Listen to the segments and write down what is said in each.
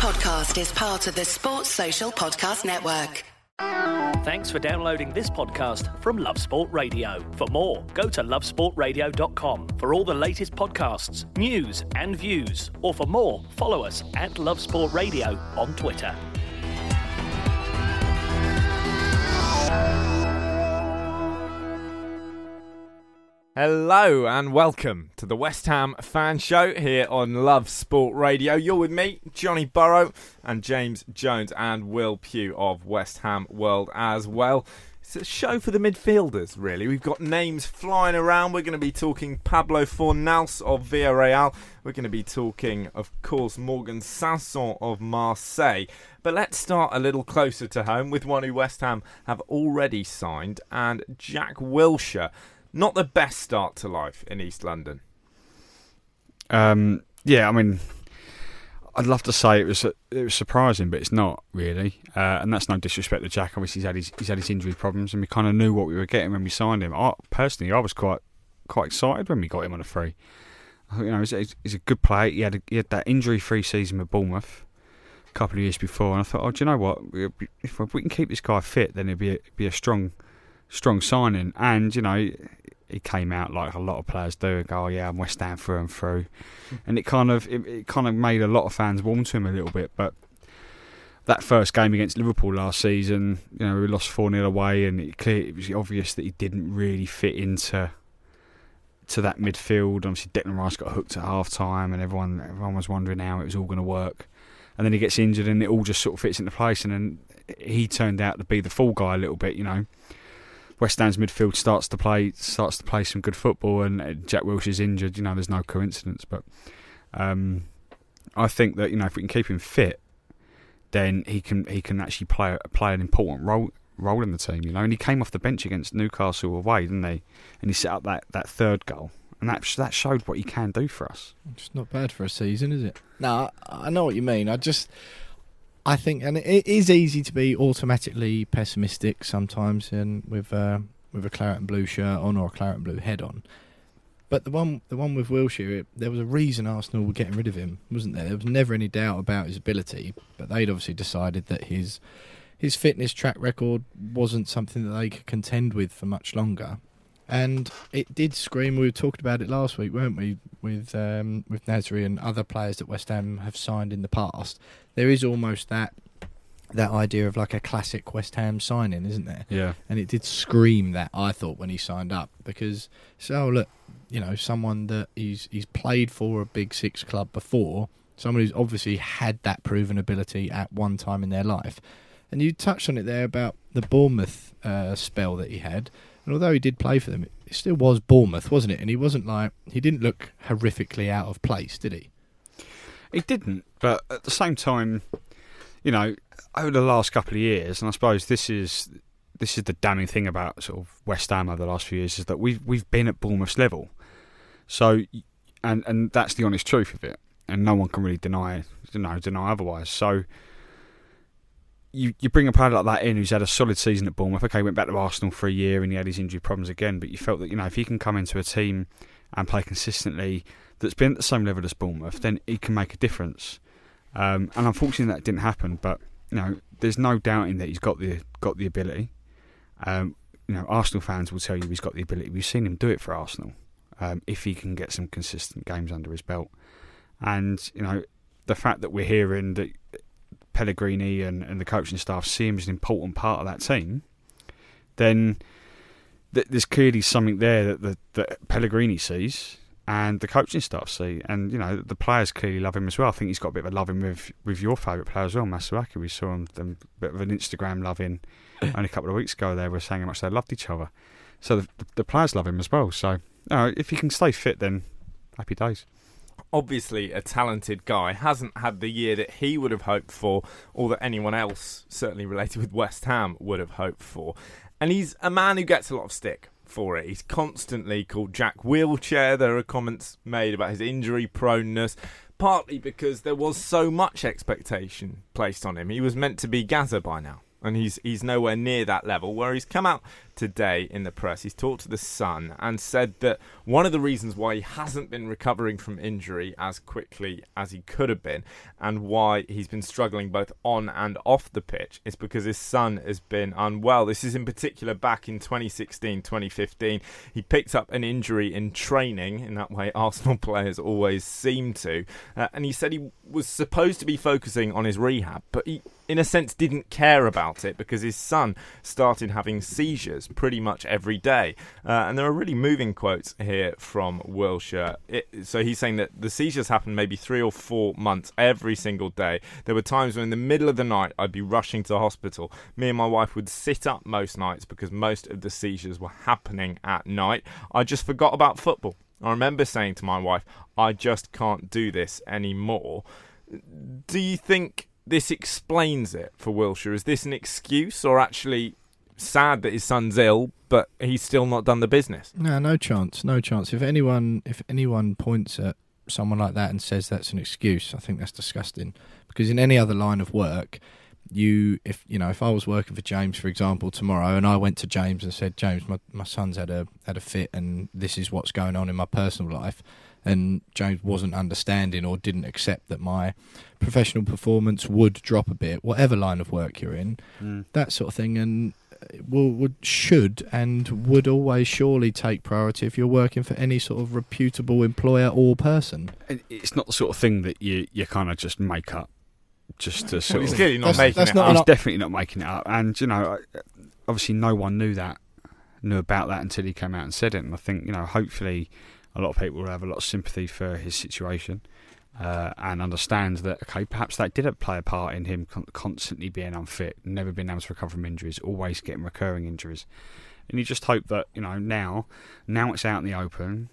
podcast is part of the Sports Social Podcast Network. Thanks for downloading this podcast from Love Sport Radio. For more, go to lovesportradio.com for all the latest podcasts, news, and views. Or for more, follow us at Love Sport Radio on Twitter. Hello and welcome to the West Ham Fan Show here on Love Sport Radio. You're with me, Johnny Burrow, and James Jones and Will Pugh of West Ham World as well. It's a show for the midfielders, really. We've got names flying around. We're going to be talking Pablo Fornals of Villarreal. We're going to be talking, of course, Morgan Sanson of Marseille. But let's start a little closer to home with one who West Ham have already signed, and Jack Wilshere not the best start to life in East London. Um, yeah, I mean, I'd love to say it was it was surprising, but it's not really. Uh, and that's no disrespect to Jack. Obviously, he's had his he's had his injury problems, and we kind of knew what we were getting when we signed him. I, personally, I was quite quite excited when we got him on a free. You know, he's, he's a good player. He had a, he had that injury-free season with Bournemouth a couple of years before, and I thought, oh, do you know what? If we can keep this guy fit, then it'd be a, be a strong strong signing. And you know, he came out like a lot of players do and go, oh, yeah, I'm West Ham through and through. And it kind of it, it, kind of made a lot of fans warm to him a little bit. But that first game against Liverpool last season, you know, we lost 4 0 away, and it, clear, it was obvious that he didn't really fit into to that midfield. Obviously, Declan Rice got hooked at half time, and everyone everyone was wondering how it was all going to work. And then he gets injured, and it all just sort of fits into place. And then he turned out to be the fall guy a little bit, you know. West Ham's midfield starts to play starts to play some good football, and uh, Jack Wilshere's injured. You know, there's no coincidence, but um, I think that you know if we can keep him fit, then he can he can actually play play an important role role in the team. You know, and he came off the bench against Newcastle away, didn't he? And he set up that, that third goal, and that that showed what he can do for us. It's not bad for a season, is it? No, I know what you mean. I just I think, and it is easy to be automatically pessimistic sometimes, and with uh, with a claret and blue shirt on or a claret and blue head on. But the one, the one with Wilshere, it, there was a reason Arsenal were getting rid of him, wasn't there? There was never any doubt about his ability, but they'd obviously decided that his his fitness track record wasn't something that they could contend with for much longer. And it did scream. We talked about it last week, weren't we? With um, with Nasri and other players that West Ham have signed in the past. There is almost that that idea of like a classic West Ham signing, isn't there? Yeah. And it did scream that I thought when he signed up because so look, you know, someone that he's he's played for a big six club before, someone who's obviously had that proven ability at one time in their life. And you touched on it there about the Bournemouth uh, spell that he had. And although he did play for them, it still was Bournemouth, wasn't it? And he wasn't like he didn't look horrifically out of place, did he? He didn't, but at the same time, you know, over the last couple of years, and I suppose this is this is the damning thing about sort of West Ham over the last few years is that we've we've been at Bournemouth's level. So, and and that's the honest truth of it, and no one can really deny you know deny otherwise. So you, you bring a player like that in who's had a solid season at Bournemouth. Okay, went back to Arsenal for a year and he had his injury problems again. But you felt that you know if he can come into a team and play consistently that's been at the same level as Bournemouth, then he can make a difference. Um, and unfortunately, that didn't happen. But you know, there's no doubting that he's got the got the ability. Um, you know, Arsenal fans will tell you he's got the ability. We've seen him do it for Arsenal. Um, if he can get some consistent games under his belt, and you know, the fact that we're hearing that Pellegrini and, and the coaching staff see him as an important part of that team, then th- there's clearly something there that, that, that Pellegrini sees and the coaching staff see. And, you know, the players clearly love him as well. I think he's got a bit of a loving with, with your favourite player as well, Masuaku. We saw him a bit of an Instagram loving only a couple of weeks ago. They were saying how much they loved each other. So the, the, the players love him as well. So, you know, if he can stay fit, then happy days obviously a talented guy, hasn't had the year that he would have hoped for, or that anyone else, certainly related with West Ham, would have hoped for. And he's a man who gets a lot of stick for it. He's constantly called Jack Wheelchair. There are comments made about his injury proneness, partly because there was so much expectation placed on him. He was meant to be Gazza by now. And he's he's nowhere near that level. Where he's come out today in the press, he's talked to the Sun and said that one of the reasons why he hasn't been recovering from injury as quickly as he could have been, and why he's been struggling both on and off the pitch, is because his son has been unwell. This is in particular back in 2016, 2015. He picked up an injury in training. In that way, Arsenal players always seem to, uh, and he said he was supposed to be focusing on his rehab, but he in a sense, didn't care about it because his son started having seizures pretty much every day. Uh, and there are really moving quotes here from Wilshere. It, so he's saying that the seizures happened maybe three or four months every single day. There were times when in the middle of the night I'd be rushing to hospital. Me and my wife would sit up most nights because most of the seizures were happening at night. I just forgot about football. I remember saying to my wife, I just can't do this anymore. Do you think this explains it for Wilshere. Is this an excuse or actually sad that his son's ill, but he's still not done the business? No, no chance, no chance. If anyone, if anyone points at someone like that and says that's an excuse, I think that's disgusting. Because in any other line of work, you, if you know, if I was working for James, for example, tomorrow, and I went to James and said, James, my my son's had a had a fit, and this is what's going on in my personal life and James wasn't understanding or didn't accept that my professional performance would drop a bit, whatever line of work you're in, mm. that sort of thing, and uh, will would should and would always surely take priority if you're working for any sort of reputable employer or person. It's not the sort of thing that you you kind of just make up. Just to sort well, he's of, clearly not that's, making that's it not up. He's definitely not making it up, and you know, obviously, no one knew that knew about that until he came out and said it. And I think you know, hopefully, a lot of people will have a lot of sympathy for his situation uh, and understand that okay, perhaps that did play a part in him constantly being unfit, never being able to recover from injuries, always getting recurring injuries. And you just hope that you know now, now it's out in the open,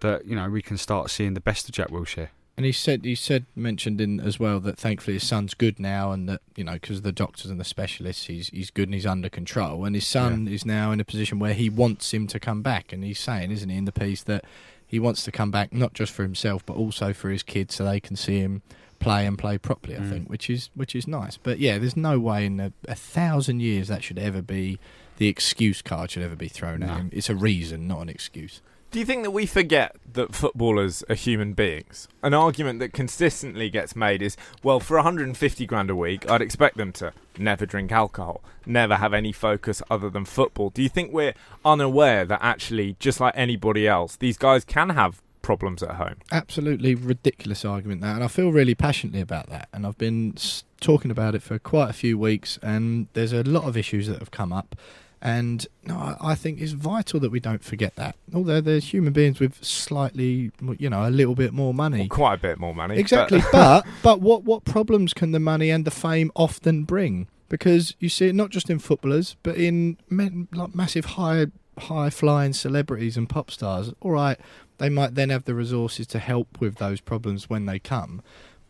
that you know we can start seeing the best of Jack Wilshere. And he said he said mentioned in as well that thankfully his son's good now, and that you know because of the doctors and the specialists, he's he's good and he's under control. And his son yeah. is now in a position where he wants him to come back, and he's saying, isn't he, in the piece that he wants to come back not just for himself but also for his kids, so they can see him play and play properly. I mm. think, which is which is nice. But yeah, there's no way in a, a, thousand years that should ever be the excuse card should ever be thrown no. at him. It's a reason, not an excuse. Do you think that we forget that footballers are human beings? An argument that consistently gets made is, well, for 150 grand a week, I'd expect them to never drink alcohol, never have any focus other than football. Do you think we're unaware that actually, just like anybody else, these guys can have problems at home? Absolutely ridiculous argument that, and I feel really passionately about that. And I've been talking about it for quite a few weeks, and there's a lot of issues that have come up and no, I think it's vital that we don't forget that. Although there's human beings with slightly, you know, a little bit more money, well, quite a bit more money, exactly. But but, but what what problems can the money and the fame often bring? Because you see it not just in footballers, but in men, like massive high high flying celebrities and pop stars. All right, they might then have the resources to help with those problems when they come,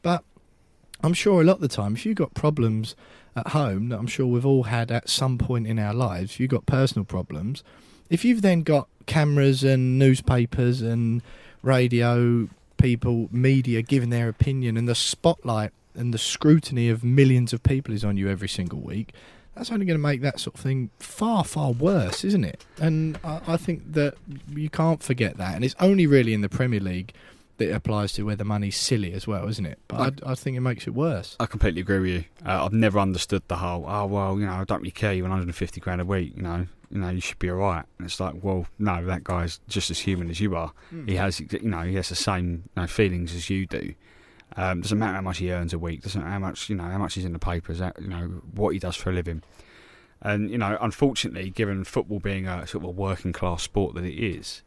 but I'm sure a lot of the time, if you've got problems at home that I'm sure we've all had at some point in our lives, you've got personal problems. If you've then got cameras and newspapers and radio people, media giving their opinion, and the spotlight and the scrutiny of millions of people is on you every single week, that's only going to make that sort of thing far, far worse, isn't it? And I, I think that you can't forget that. And it's only really in the Premier League that it applies to where the money's silly as well, isn't it? But I, I, think it makes it worse. I completely agree with you. Uh, I've never understood the whole, oh well, you know, I don't really care. You're 150 grand a week, you know, you know, you should be all right. And it's like, well, no, that guy's just as human as you are. Mm. He has, you know, he has the same you know, feelings as you do. Um, doesn't matter how much he earns a week. Doesn't matter how much you know how much he's in the papers. You know what he does for a living. And you know, unfortunately, given football being a sort of a working class sport that it is,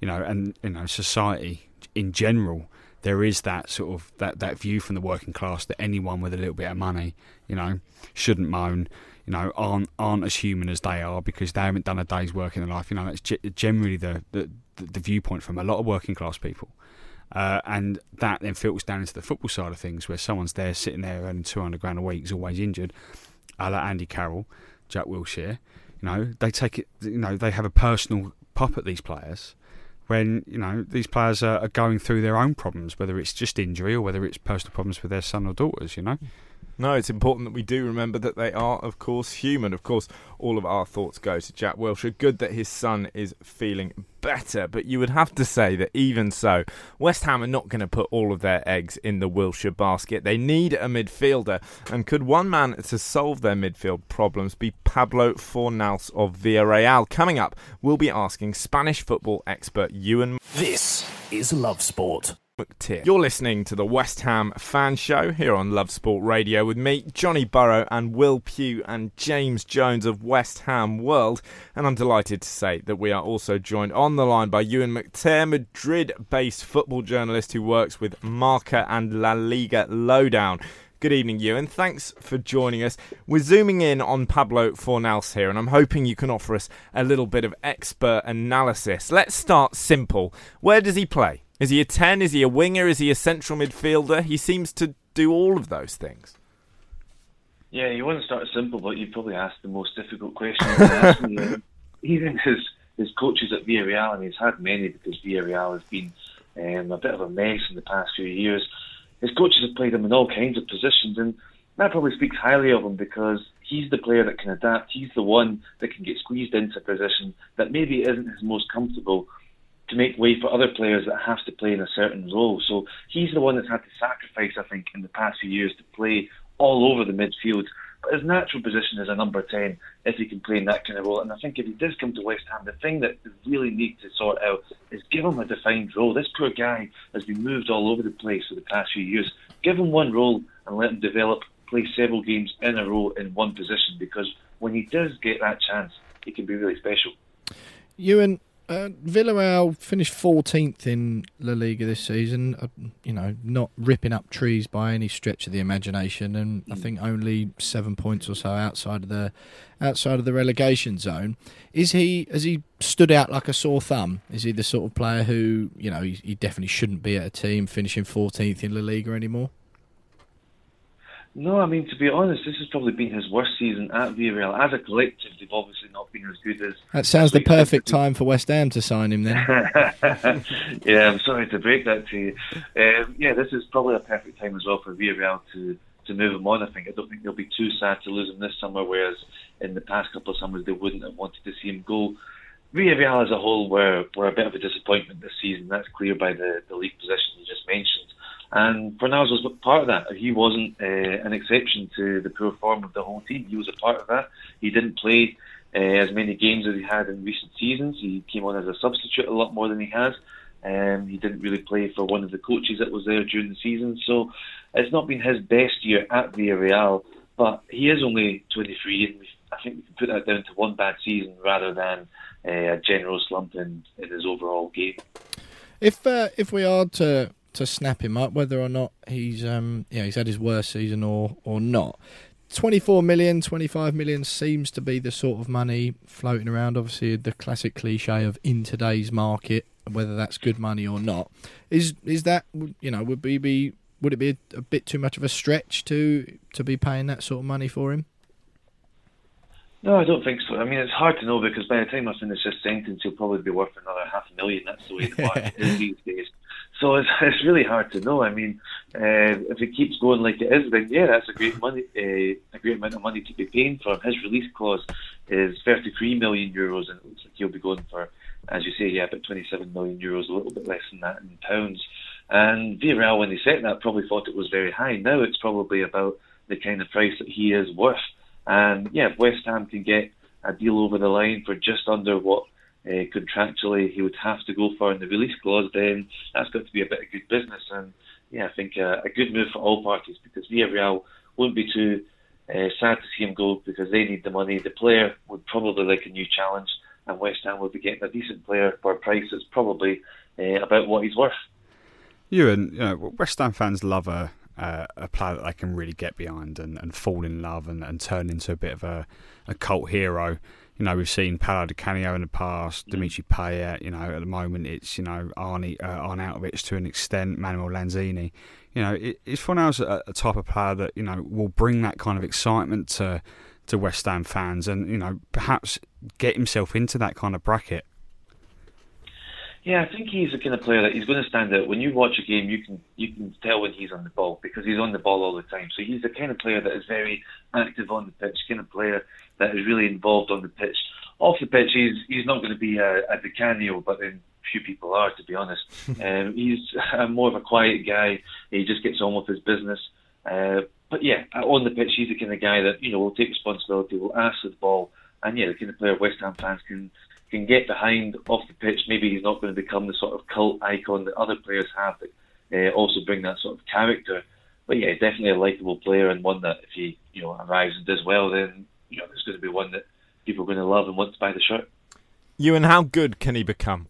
you know, and you know, society in general, there is that sort of that, that view from the working class that anyone with a little bit of money, you know, shouldn't moan, you know, aren't aren't as human as they are because they haven't done a day's work in their life. You know, that's generally the, the the viewpoint from a lot of working class people. Uh, and that then filters down into the football side of things, where someone's there sitting there earning 200 grand a week, is always injured, a la Andy Carroll, Jack Wilshere. You know, they take it. You know, they have a personal pop at these players, when you know these players are, are, going through their own problems, whether it's just injury or whether it's personal problems with their son or daughters. You know. Mm. No, it's important that we do remember that they are, of course, human. Of course, all of our thoughts go to Jack Wilshere. Good that his son is feeling better, but you would have to say that even so, West Ham are not going to put all of their eggs in the Wilshere basket. They need a midfielder, and could one man to solve their midfield problems be Pablo Fornals of Villarreal? Coming up, we'll be asking Spanish football expert Euan. This is Love Sport. McTear. You're listening to the West Ham Fan Show here on Love Sport Radio with me, Johnny Burrow, and Will Pugh and James Jones of West Ham World. And I'm delighted to say that we are also joined on the line by Euan McTear, Madrid based football journalist who works with Marca and La Liga Lowdown. Good evening, Euan. Thanks for joining us. We're zooming in on Pablo Fornals here, and I'm hoping you can offer us a little bit of expert analysis. Let's start simple. Where does he play? Is he a 10? Is he a winger? Is he a central midfielder? He seems to do all of those things. Yeah, you to start simple, but you probably asked the most difficult question. Even his his coaches at Villarreal, and he's had many because Villarreal has been um, a bit of a mess in the past few years. His coaches have played him in all kinds of positions, and that probably speaks highly of him because he's the player that can adapt. He's the one that can get squeezed into a position that maybe isn't his most comfortable to make way for other players that have to play in a certain role. So he's the one that's had to sacrifice, I think, in the past few years to play all over the midfield. But his natural position is a number 10 if he can play in that kind of role. And I think if he does come to West Ham, the thing that they really need to sort out is give him a defined role. This poor guy has been moved all over the place for the past few years. Give him one role and let him develop, play several games in a row in one position because when he does get that chance, he can be really special. Euan, uh, Villarreal finished 14th in La Liga this season. Uh, you know, not ripping up trees by any stretch of the imagination, and I think only seven points or so outside of the outside of the relegation zone. Is he? Has he stood out like a sore thumb? Is he the sort of player who you know he, he definitely shouldn't be at a team finishing 14th in La Liga anymore? No, I mean to be honest, this has probably been his worst season at Villarreal. As a collective, they've obviously not been as good as. That sounds the perfect time for West Ham to sign him. Then. yeah, I'm sorry to break that to you. Um, yeah, this is probably a perfect time as well for Villarreal to to move him on. I think I don't think they'll be too sad to lose him this summer, whereas in the past couple of summers they wouldn't have wanted to see him go. Villarreal as a whole were were a bit of a disappointment this season. That's clear by the the league position you just mentioned. And Fornals was part of that. He wasn't uh, an exception to the poor form of the whole team. He was a part of that. He didn't play uh, as many games as he had in recent seasons. He came on as a substitute a lot more than he has. Um, he didn't really play for one of the coaches that was there during the season. So it's not been his best year at Villarreal, but he is only 23, and I think we can put that down to one bad season rather than uh, a general slump in, in his overall game. If uh, if we are to to snap him up, whether or not he's um yeah he's had his worst season or or not. 24 million, 25 million seems to be the sort of money floating around. Obviously, the classic cliche of in today's market, whether that's good money or not, is is that you know would be, be would it be a, a bit too much of a stretch to to be paying that sort of money for him? No, I don't think so. I mean, it's hard to know because by the time I finish this sentence, he'll probably be worth another half a million. That's the way the market is these days. So it's, it's really hard to know. I mean, uh, if it keeps going like it is, then yeah, that's a great money, uh, a great amount of money to be paying for. His release clause is 33 million euros, and it looks like he'll be going for, as you say, yeah, about 27 million euros, a little bit less than that in pounds. And Villarreal, when they set that, probably thought it was very high. Now it's probably about the kind of price that he is worth. And yeah, if West Ham can get a deal over the line for just under what uh, contractually he would have to go for in the release clause, then that's got to be a bit of good business. And yeah, I think uh, a good move for all parties because Villarreal wouldn't be too uh, sad to see him go because they need the money. The player would probably like a new challenge, and West Ham would be getting a decent player for a price that's probably uh, about what he's worth. Euan, you know, West Ham fans love a uh, a player that they can really get behind and, and fall in love and, and turn into a bit of a, a cult hero you know, we've seen Paolo Di Canio in the past. Dimitri Payet, you know, at the moment it's, you know, Arnie, uh, Arnautovic to an extent, Manuel Lanzini. You know, it, it's Fornals a, a type of player that, you know, will bring that kind of excitement to to West Ham fans and, you know, perhaps get himself into that kind of bracket. Yeah, I think he's the kind of player that he's going to stand out. When you watch a game, you can you can tell when he's on the ball because he's on the ball all the time. So he's the kind of player that is very active on the pitch, kind of player that is really involved on the pitch. Off the pitch, he's he's not going to be a, a Di Canio, but then few people are, to be honest. um, he's more of a quiet guy. He just gets on with his business. Uh, but yeah, on the pitch, he's the kind of guy that you know will take responsibility, will ask for the ball, and yeah, the kind of player West Ham fans can can get behind off the pitch. Maybe he's not going to become the sort of cult icon that other players have that uh, also bring that sort of character. But yeah, definitely a likable player and one that if he you know arrives and does well, then you know there's going to be one that people are going to love and want to buy the shirt. Euan, how good can he become?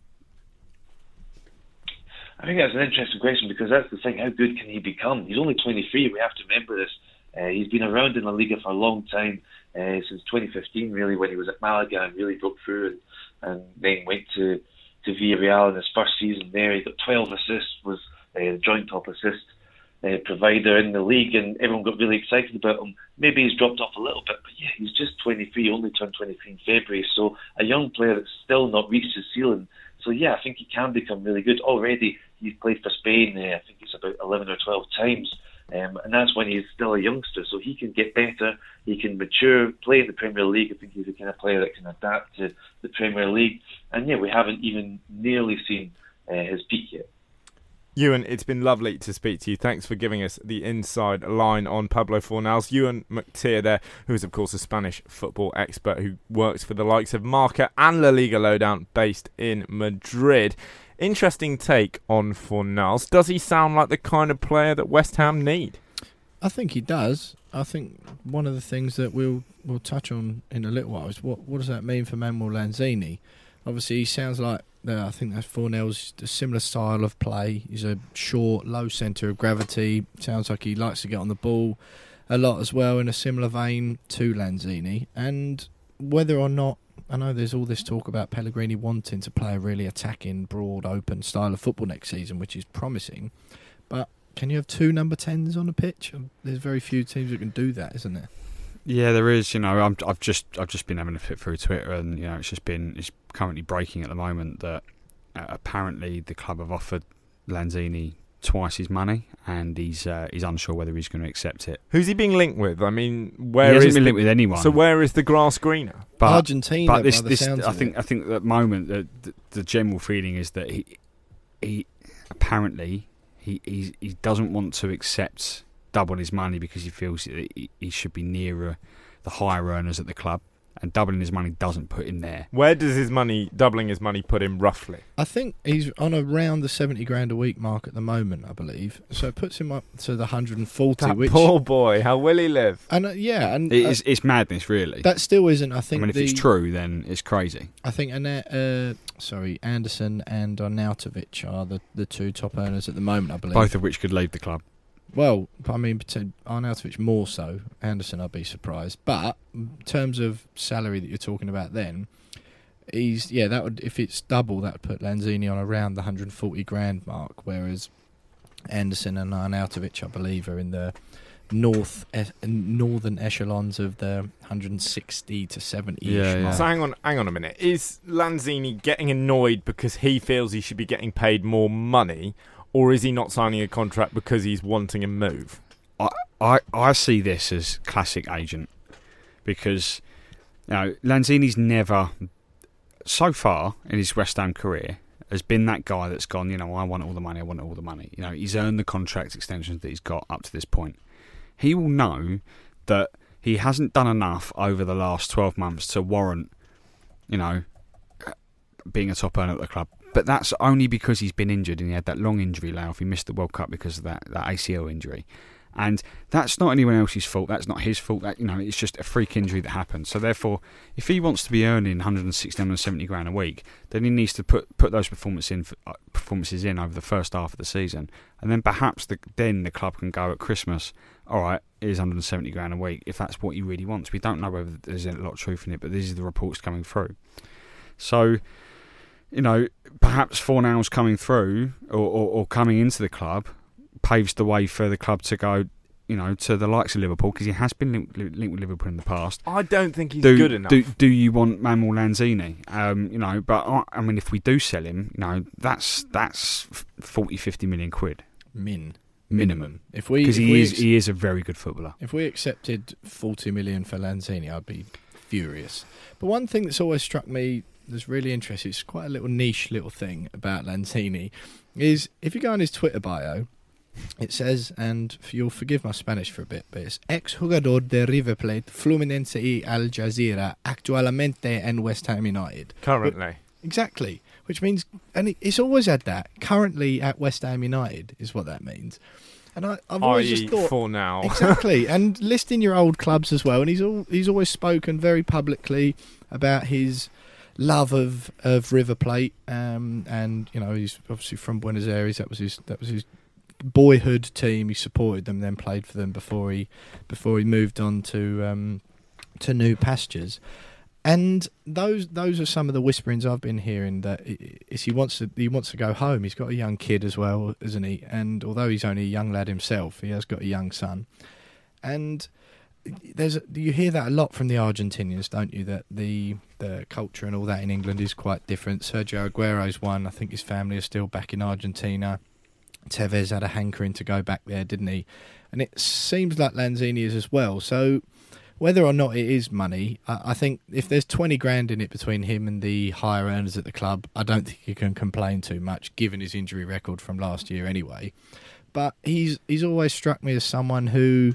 I think that's an interesting question because that's the thing. How good can he become? He's only 23. We have to remember this. Uh, he's been around in La Liga for a long time, uh, since 2015, really, when he was at Malaga and really broke through and, and then went to, to Villarreal in his first season there. He got 12 assists, was uh, joint top assist uh, provider in the league, and everyone got really excited about him. Maybe he's dropped off a little bit, but yeah, he's just 23, only turned 23 in February, so a young player that's still not reached his ceiling. So yeah, I think he can become really good. Already, he's played for Spain. Uh, I think it's about 11 or 12 times. Um, and that's when he's still a youngster, so he can get better, he can mature, play in the Premier League. I think he's the kind of player that can adapt to the Premier League. And yeah, we haven't even nearly seen uh, his peak yet. Euan, it's been lovely to speak to you. Thanks for giving us the inside line on Pablo Fornals. Euan McTear there, who is, of course, a Spanish football expert who works for the likes of Marca and La Liga Lowdown based in Madrid. Interesting take on Fornals. Does he sound like the kind of player that West Ham need? I think he does. I think one of the things that we'll we'll touch on in a little while is what what does that mean for Manuel Lanzini? Obviously, he sounds like uh, I think that's Fornals a similar style of play. He's a short, low centre of gravity. Sounds like he likes to get on the ball a lot as well, in a similar vein to Lanzini. And whether or not I know there's all this talk about Pellegrini wanting to play a really attacking, broad, open style of football next season, which is promising. But can you have two number tens on a pitch? There's very few teams that can do that, isn't there? Yeah, there is. You know, i have just I've just been having a fit through Twitter, and you know, it's just been it's currently breaking at the moment that uh, apparently the club have offered Lanzini twice his money, and he's uh, he's unsure whether he's going to accept it. Who's he being linked with? I mean, where he hasn't is been the, linked with anyone. So where is the grass greener? But, Argentina. But this, by the this sounds I think it. I think at the moment the, the the general feeling is that he he apparently he he, he doesn't want to accept double his money because he feels that he, he should be nearer the higher earners at the club and doubling his money doesn't put him there. Where does his money, doubling his money, put him roughly? I think he's on around the seventy grand a week mark at the moment. I believe so. It puts him up to the hundred and forty. That Which poor boy, how will he live? and uh, yeah, and It uh, is, it's madness, really. that still isn't. I think. I think mean, if the, it's true, then it's crazy. I think Ana- uh, sorry, Anderson and Arnautovic are the, the two top earners at the moment. I believe Both of which could leave the club. Well, I mean, to Arnautovic more so. Anderson, I'd be surprised. But in terms of salary that you're talking about, then he's yeah, that would if it's double, that would put Lanzini on around the 140 grand mark, whereas Anderson and Arnautovic, I believe, are in the north e- northern echelons of the 160 to 70 Yeah, yeah. So hang on, hang on a minute. Is Lanzini getting annoyed because he feels he should be getting paid more money, or is he not signing a contract because he's wanting a move? I, I, I see this as classic agent because you know, Lanzini's never, so far in his West Ham career, has been that guy that's gone, you know, I want all the money, I want all the money. You know, he's earned the contract extensions that he's got up to this point. He will know that he hasn't done enough over the last 12 months to warrant, you know, being a top earner at the club. But that's only because he's been injured and he had that long injury layoff. He missed the World Cup because of that, that ACL injury. And that's not anyone else's fault. That's not his fault. That you know, it's just a freak injury that happened. So therefore, if he wants to be earning 160, 170 grand a week, then he needs to put put those performances in uh, performances in over the first half of the season, and then perhaps the, then the club can go at Christmas. All right, here's 170 grand a week if that's what he really wants. We don't know whether there's a lot of truth in it, but these are the reports coming through. So, you know, perhaps Fornals coming through or, or, or coming into the club paves the way for the club to go. you know, to the likes of Liverpool because he has been linked, linked with Liverpool in the past. I don't think he's do, good enough. Do, do you want Manuel Lanzini? Um, you know, but I, I mean, if we do sell him, you know, that's that's 40, 50 million quid Min minimum. If we because he we is ex- he is a very good footballer. If we accepted 40 million for Lanzini, I'd be furious. But one thing that's always struck me that's really interesting, it's quite a little niche little thing about Lanzini, is if you go on his Twitter bio, it says, and you'll forgive my Spanish for a bit, but it's ex jugador de River Plate, Fluminense y Al Jazira, actualmente en West Ham United. Currently, Exactly. Which means, and it- it's always had that. Currently at West Ham United is what that means. And I, I've always just thought for now. exactly, and listing your old clubs as well. And he's all he's always spoken very publicly about his love of of River Plate, um, and you know he's obviously from Buenos Aires. That was his that was his boyhood team. He supported them, then played for them before he before he moved on to um, to new pastures. And those those are some of the whisperings I've been hearing that he wants to he wants to go home. He's got a young kid as well, isn't he? And although he's only a young lad himself, he has got a young son. And there's you hear that a lot from the Argentinians, don't you? That the the culture and all that in England is quite different. Sergio Aguero's one. I think his family are still back in Argentina. Tevez had a hankering to go back there, didn't he? And it seems like Lanzini is as well. So whether or not it is money, I, think if there's 20 grand in it between him and the higher earners at the club, I don't think you can complain too much, given his injury record from last year anyway. But he's he's always struck me as someone who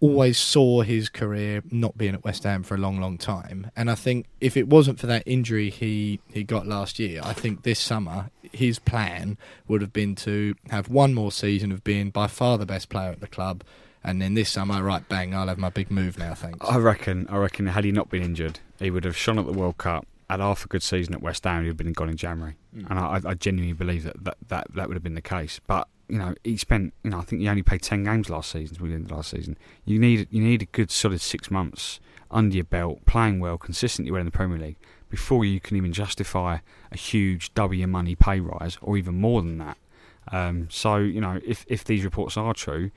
always saw his career not being at West Ham for a long, long time. And I think if it wasn't for that injury he, he got last year, I think this summer his plan would have been to have one more season of being by far the best player at the club. And then this summer, right, bang, I'll have my big move now, thanks. I reckon. I reckon had he not been injured, he would have shone at the World Cup. Had half a good season at West Ham, he'd have been gone in January, Mm. and I, I genuinely believe that, that that that would have been the case. But you know, he spent. You know, I think he only played ten games last season. We did last season. You need you need a good solid six months under your belt, playing well, consistently well in the Premier League, before you can even justify a huge W money pay rise, or even more than that. Um, so you know, if if these reports are true,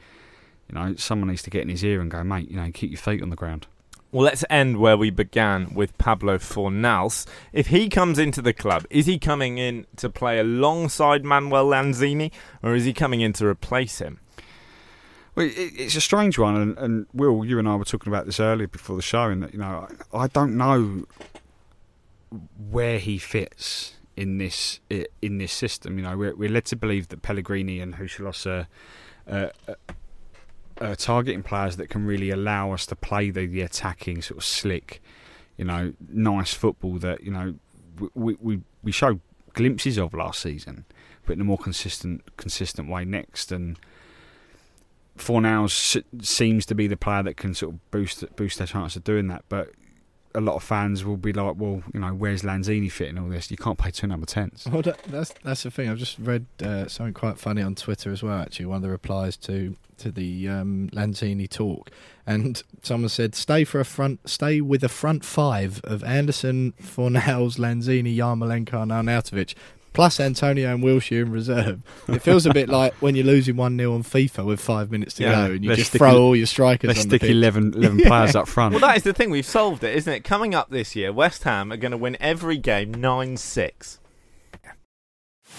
you know, someone needs to get in his ear and go, mate, you know, keep your feet on the ground. Well, let's end where we began with Pablo Fornals. If he comes into the club, is he coming in to play alongside Manuel Lanzini, or is he coming in to replace him? Well, it, it's a strange one, and, and Will, you and I were talking about this earlier before the show, and that you know, I, I don't know where he fits in this in this system. You know, we're, we're led to believe that Pellegrini and Husillos are, uh, uh, targeting players that can really allow us to play the, the attacking sort of slick, you know, nice football that you know we we we showed glimpses of last season, but in a more consistent consistent way next and. Fornals seems to be the player that can sort of boost boost their chance of doing that. But a lot of fans will be like, "Well, you know, where's Lanzini fit in all this? You can't play two number tens." Well, that, that's that's the thing. I've just read uh, something quite funny on Twitter as well. Actually, one of the replies to to the um, Lanzini talk, and someone said, "Stay for a front, stay with a front five of Anderson, Fornals, Lanzini, Yarmolenko, and Arnautovic." Plus Antonio and Wilshere in reserve. It feels a bit like when you're losing 1 0 on FIFA with five minutes to Yeah, go and you just stick throw all your strikers Let's on the stick pitch. 11, 11 players up front. Well, that is the thing. We've solved it, isn't it? Coming up this year, West Ham are going to win every game 9 6.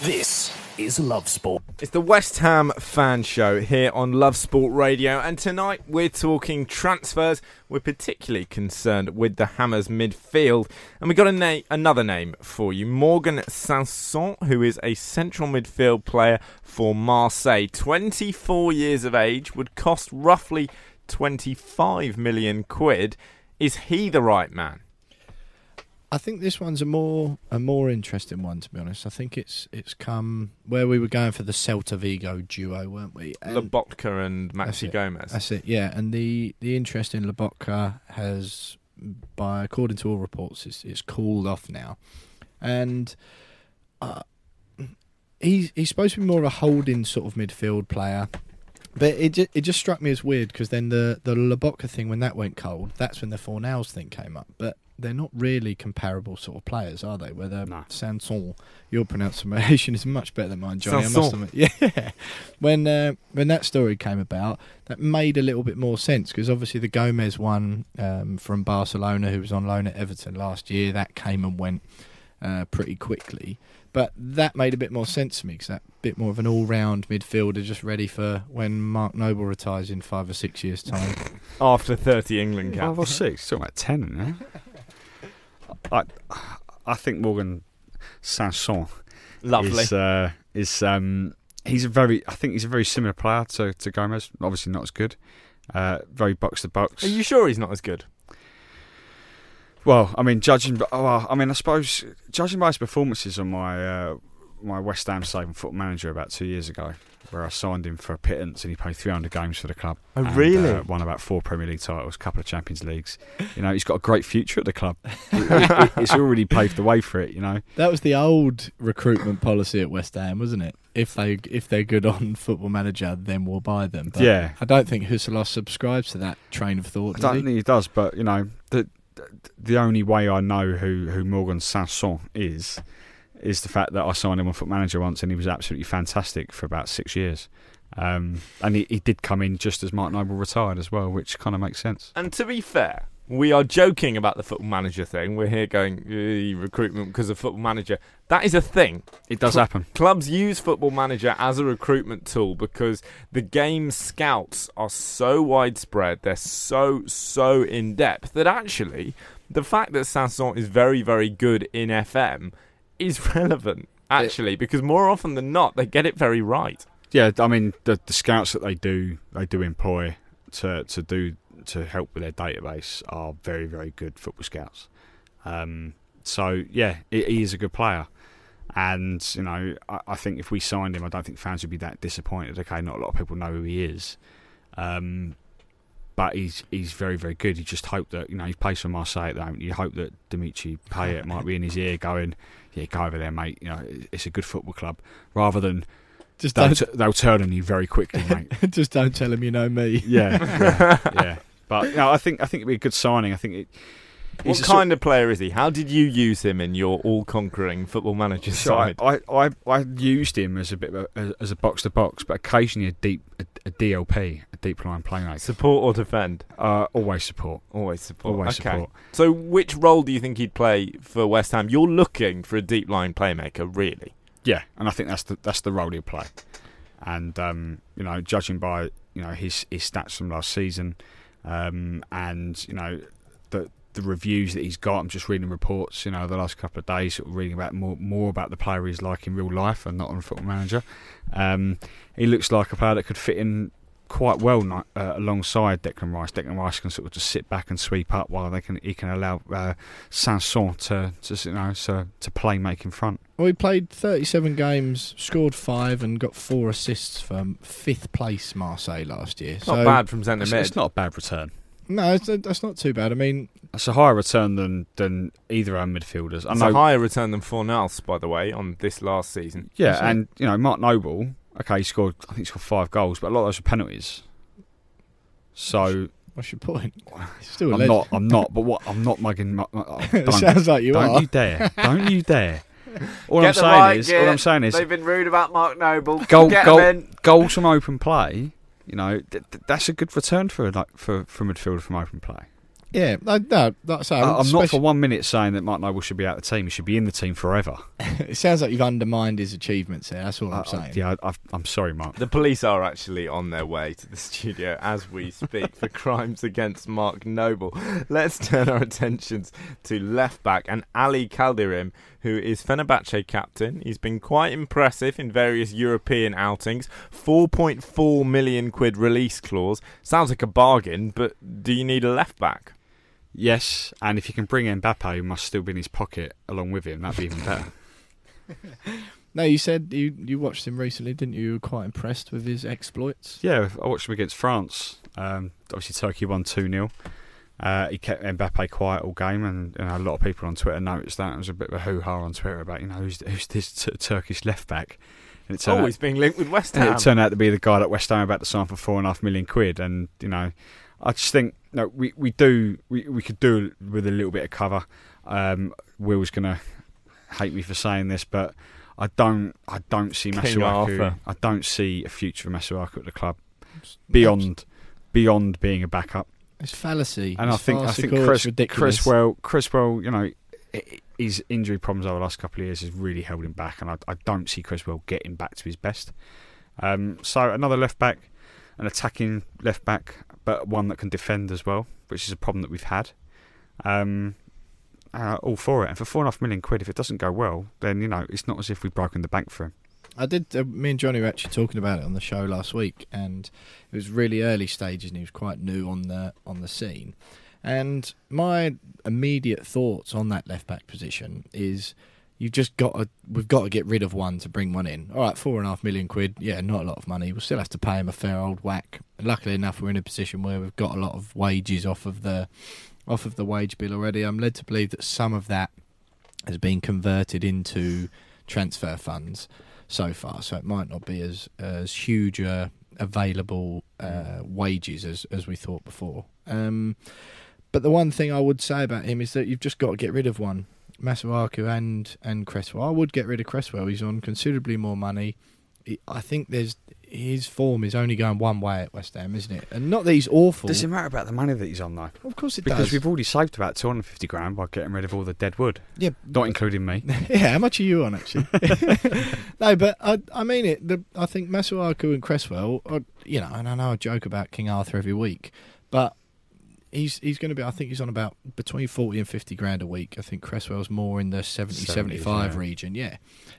This is Love Sport. It's the West Ham fan show here on Love Sport Radio, and tonight we're talking transfers. We're particularly concerned with the Hammers midfield, and we got na- another name for you Morgan Sanson, who is a central midfield player for Marseille. 24 years of age, would cost roughly 25 million quid. Is he the right man? I think this one's a more a more interesting one to be honest. I think it's it's come where we were going for the Celta Vigo duo, weren't we? And Lobotka and That's Maxi it. Gomez. That's it, yeah. And the the interest in Lobotka has, by according to all reports, it's, it's cooled off now, and uh, he's he's supposed to be more of a holding sort of midfield player. But it just, it just struck me as weird because then the the Lobotka thing when that went cold, that's when the Fornals thing came up. But they're not really comparable sort of players, are they? Whether No. Sanson, your pronunciation is much better than mine, Johnny. I must Sanson. admit. Yeah, when uh, when that story came about, that made a little bit more sense because obviously the Gomez one um, from Barcelona, who was on loan at Everton last year, that came and went uh, pretty quickly. But that made a bit more sense to me because that bit more of an all-round midfielder, just ready for when Mark Noble retires in five or six years' time. After 30 England caps. Five or six. Talking about ten, now. I I think Morgan Sanson Lovely. is uh, is um, he's a very I think he's a very similar player to, to Gomez. Obviously not as good. Uh, very box to box. Are you sure he's not as good? Well, I mean, judging, oh, well, I mean, I suppose judging by his performances on my uh, my West Ham saving football manager about two years ago, where I signed him for a pittance and he played 300 games for the club. Oh, and, really? Uh, won about four Premier League titles, a couple of Champions Leagues. You know, he's got a great future at the club. It- it- it's already paved the way for it. You know, That was the old recruitment policy at West Ham, wasn't it? If they if they're good on Football Manager, then we'll buy them. But Yeah. I don't think Husillos subscribes to that train of thought. I don't he? think he does, but you know, the the only way I know who who Morgan Sanson is is the fact that I signed him on Foot Manager once, and he was absolutely fantastic for about six years. Um, and he, he did come in just as Mark Noble retired as well, which kind of makes sense. And to be fair, we are joking about the football manager thing. We're here going "Eh, recruitment because of football manager. That is a thing. It does Cl- happen. Clubs use football manager as a recruitment tool because the game scouts are so widespread, they're so so in depth that actually the fact that Sanson is very very good in FM is relevant actually because more often than not they get it very right. Yeah, I mean the the scouts that they do they do employ to to do to help with their database are very very good football scouts. Um, so yeah, he, he is a good player, and you know I, I think if we signed him, I don't think fans would be that disappointed. Okay, not a lot of people know who he is, um, but he's he's very very good. You just hope that you know he plays for Marseille at the moment. You hope that Dimitri Payet might be in his ear going, yeah, go over there, mate. You know it's a good football club, rather than Just they'll, don't, t- they'll turn on you very quickly, mate. just don't tell them you know me. yeah, yeah, yeah. But no, I think I think it'd be a good signing. I think it. What he's a kind of player is he? How did you use him in your all-conquering football manager So side? I, I, I used him as a bit of a, as a box to box, but occasionally a deep a, a DLP, a deep lying playmaker. Support or defend? Uh, always support. Always support. Always okay. support. So, which role do you think he'd play for West Ham? You're looking for a deep lying playmaker, really. Yeah, and I think that's the that's the role he'll play. And um, you know, judging by you know his his stats from last season, um, and you know the the reviews that he's got. I'm just reading reports. You know, the last couple of days, sort of reading about more more about the player he's like in real life and not on Football Manager. Um, he looks like a player that could fit in quite well ni- uh, alongside Declan Rice. Declan Rice can sort of just sit back and sweep up while they can he can allow uh, Sanson to, to you know to, to play make in front. Well, he played 37 games, scored five, and got four assists for fifth place Marseille last year. Not so, bad from centre mid. it's not a bad return. No, that's not too bad. I mean, That's a higher return than than either our midfielders. I It's know. a higher return than Fornals, by the way, on this last season. yeah, Is and you know Mark Noble. Okay, he scored. I think he scored five goals, but a lot of those were penalties. So what's your point? Still a I'm not. I'm not. But what? I'm not mugging. mu- mu- oh, it sounds like you don't are. you dare! Don't you dare! All Get I'm saying right is. gear. All I'm saying is. They've been rude about Mark Noble. Goal, goal, goals from open play. You know, th- th- that's a good return for a, like for for midfielder from open play. Yeah, no, no that's I- I'm not for one minute saying that Mark Noble should be out of the team. He should be in the team forever. It sounds like you've undermined his achievements there. That's all I'm I- I- saying. yeah, I, I've- I'm sorry, Mark. The police are actually on their way to the studio as we speak for crimes against Mark Noble. Let's turn our attentions to left back and Ali Kaldirim, who is Fenerbahce captain. He's been quite impressive in various European outings. 4.4 million quid release clause. Sounds like a bargain, but do you need a left back? Yes, and if you can bring in Mbappe, who must still be in his pocket along with him, that'd be even better. No, you said you you watched him recently, didn't you? You were quite impressed with his exploits. yeah, I watched him against France. Um, obviously, Turkey won 2 0. Uh, he kept Mbappe quiet all game, and you know, a lot of people on Twitter noticed that. There was a bit of a hoo ha on Twitter about, you know, who's, who's this t- Turkish left back? And it turned, Oh, out, he's being linked with West Ham. it turned out to be the guy that West Ham about to sign for four and a half million quid. And, you know, I just think no, we we do we we could do with a little bit of cover. Um, Will's gonna hate me for saying this, but I don't I don't see Masuaku. I don't see a future for Masuaku at the club beyond beyond being a backup. It's fallacy. And I think I think Chris it's. Cresswell Cresswell, you know, his injury problems over the last couple of years has really held him back, and I, I don't see Cresswell getting back to his best. Um, so another left back, an attacking left back, but one that can defend as well, which is a problem that we've had. Um, uh, all for it, and for four and a half million quid, if it doesn't go well, then you know it's not as if we've broken the bank for him. I did. Uh, me and Johnny were actually talking about it on the show last week, and it was really early stages, and he was quite new on the on the scene. And my immediate thoughts on that left back position is you've just got to we've got to get rid of one to bring one in. All right, four and a half million quid, yeah, not a lot of money. We'll still have to pay him a fair old whack. And luckily enough, we're in a position where we've got a lot of wages off of the off of the wage bill already. I'm led to believe that some of that has been converted into transfer funds so far, so it might not be as as huge uh, available uh, wages as as we thought before. Um, but the one thing I would say about him is that you've just got to get rid of one, Masuaku and and Cresswell. I would get rid of Cresswell. He's on considerably more money. I think there's his form is only going one way at West Ham, isn't it? And not that he's awful. Does it matter about the money that he's on though? of course it Because does. Because we've already saved about two hundred fifty grand by getting rid of all the dead wood, yeah, not including me. yeah, how much are you on actually? no, but I, I mean it. The, I think Masuaku and Cresswell, are, you know, and I know I joke about King Arthur every week, but he's he's going to be. I think he's on about between forty and fifty grand a week. I think Cresswell's more in the 70, 70s, 75 yeah. region. Yeah,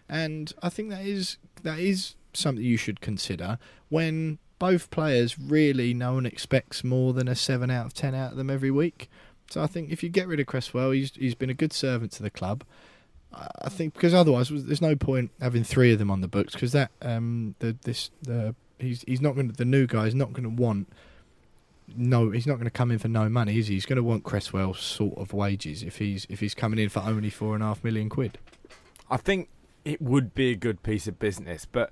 and I think that is that is something you should consider when both players really no one expects more than a seven out of ten out of them every week. So I think if you get rid of Cresswell, he's he's been a good servant to the club. I think because otherwise there's no point having three of them on the books because that um the this the he's he's not going to the new guy's not going to want no he's not going to come in for no money is he he's going to want Cresswell sort of wages if he's if he's coming in for only four and a half million quid I think it would be a good piece of business, but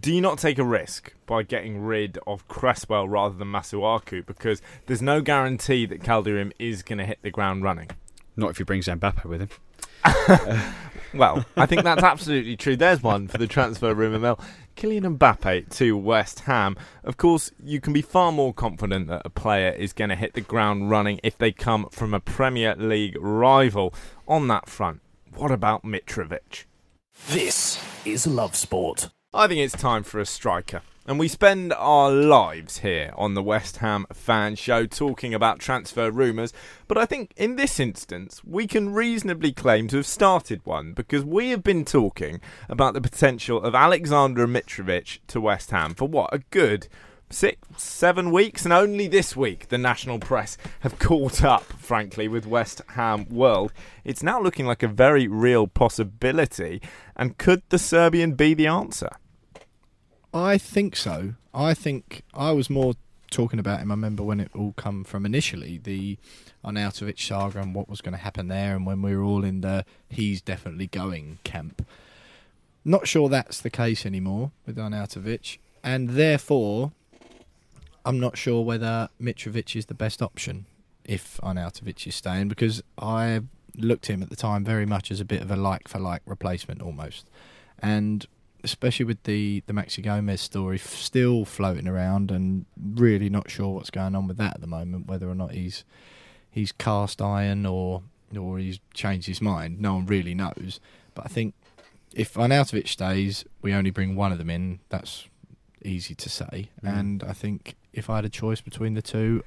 do you not take a risk by getting rid of Cresswell rather than Masuaku? Because there's no guarantee that Calderim is going to hit the ground running. Not if he brings Mbappe with him. Well, I think that's absolutely true. There's one for the transfer rumour mill. Kylian Mbappe to West Ham. Of course, you can be far more confident that a player is going to hit the ground running if they come from a Premier League rival. On that front, what about Mitrovic? This is Love Sport. I think it's time for a striker. And we spend our lives here on the West Ham fan show talking about transfer rumours, but I think in this instance we can reasonably claim to have started one because we have been talking about the potential of Alexander Mitrovic to West Ham for what, a good six, seven weeks, and only this week the national press have caught up, frankly, with West Ham World. It's now looking like a very real possibility, and could the Serbian be the answer? I think so. I think I was more talking about him. I remember when it all come from initially the Arnautovic saga and what was going to happen there, and when we were all in the he's definitely going camp. Not sure that's the case anymore with Arnautovic, and therefore I'm not sure whether Mitrovic is the best option if Arnautovic is staying because I looked him at the time very much as a bit of a like for like replacement almost, and especially with the the Maxi Gomez story still floating around and really not sure what's going on with that at the moment, whether or not he's he's cast iron or or he's changed his mind. No one really knows. But I think if Arnautovic stays, we only bring one of them in. That's easy to say. Mm. And I think if I had a choice between the two,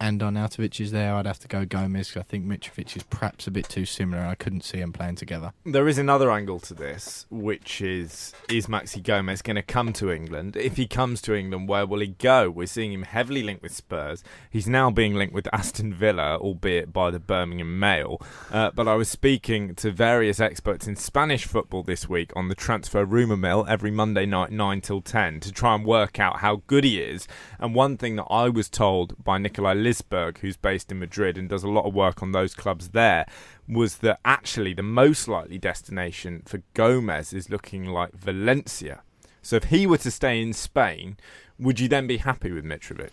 and Arnautovic is there, I'd have to go Gomez. I think Mitrovic is perhaps a bit too similar, I couldn't see them playing together. There is another angle to this, which is is Maxi Gomez going to come to England? If he comes to England, where will he go? We're seeing him heavily linked with Spurs. He's now being linked with Aston Villa, albeit by the Birmingham Mail. Uh, but I was speaking to various experts in Spanish football this week on the transfer rumour mill every Monday night, 9 till 10, to try and work out how good he is. And one thing that I was told by Nikolai Lisberg, who's based in Madrid and does a lot of work on those clubs there, was that actually the most likely destination for Gomez is looking like Valencia. So if he were to stay in Spain, would you then be happy with Mitrovic?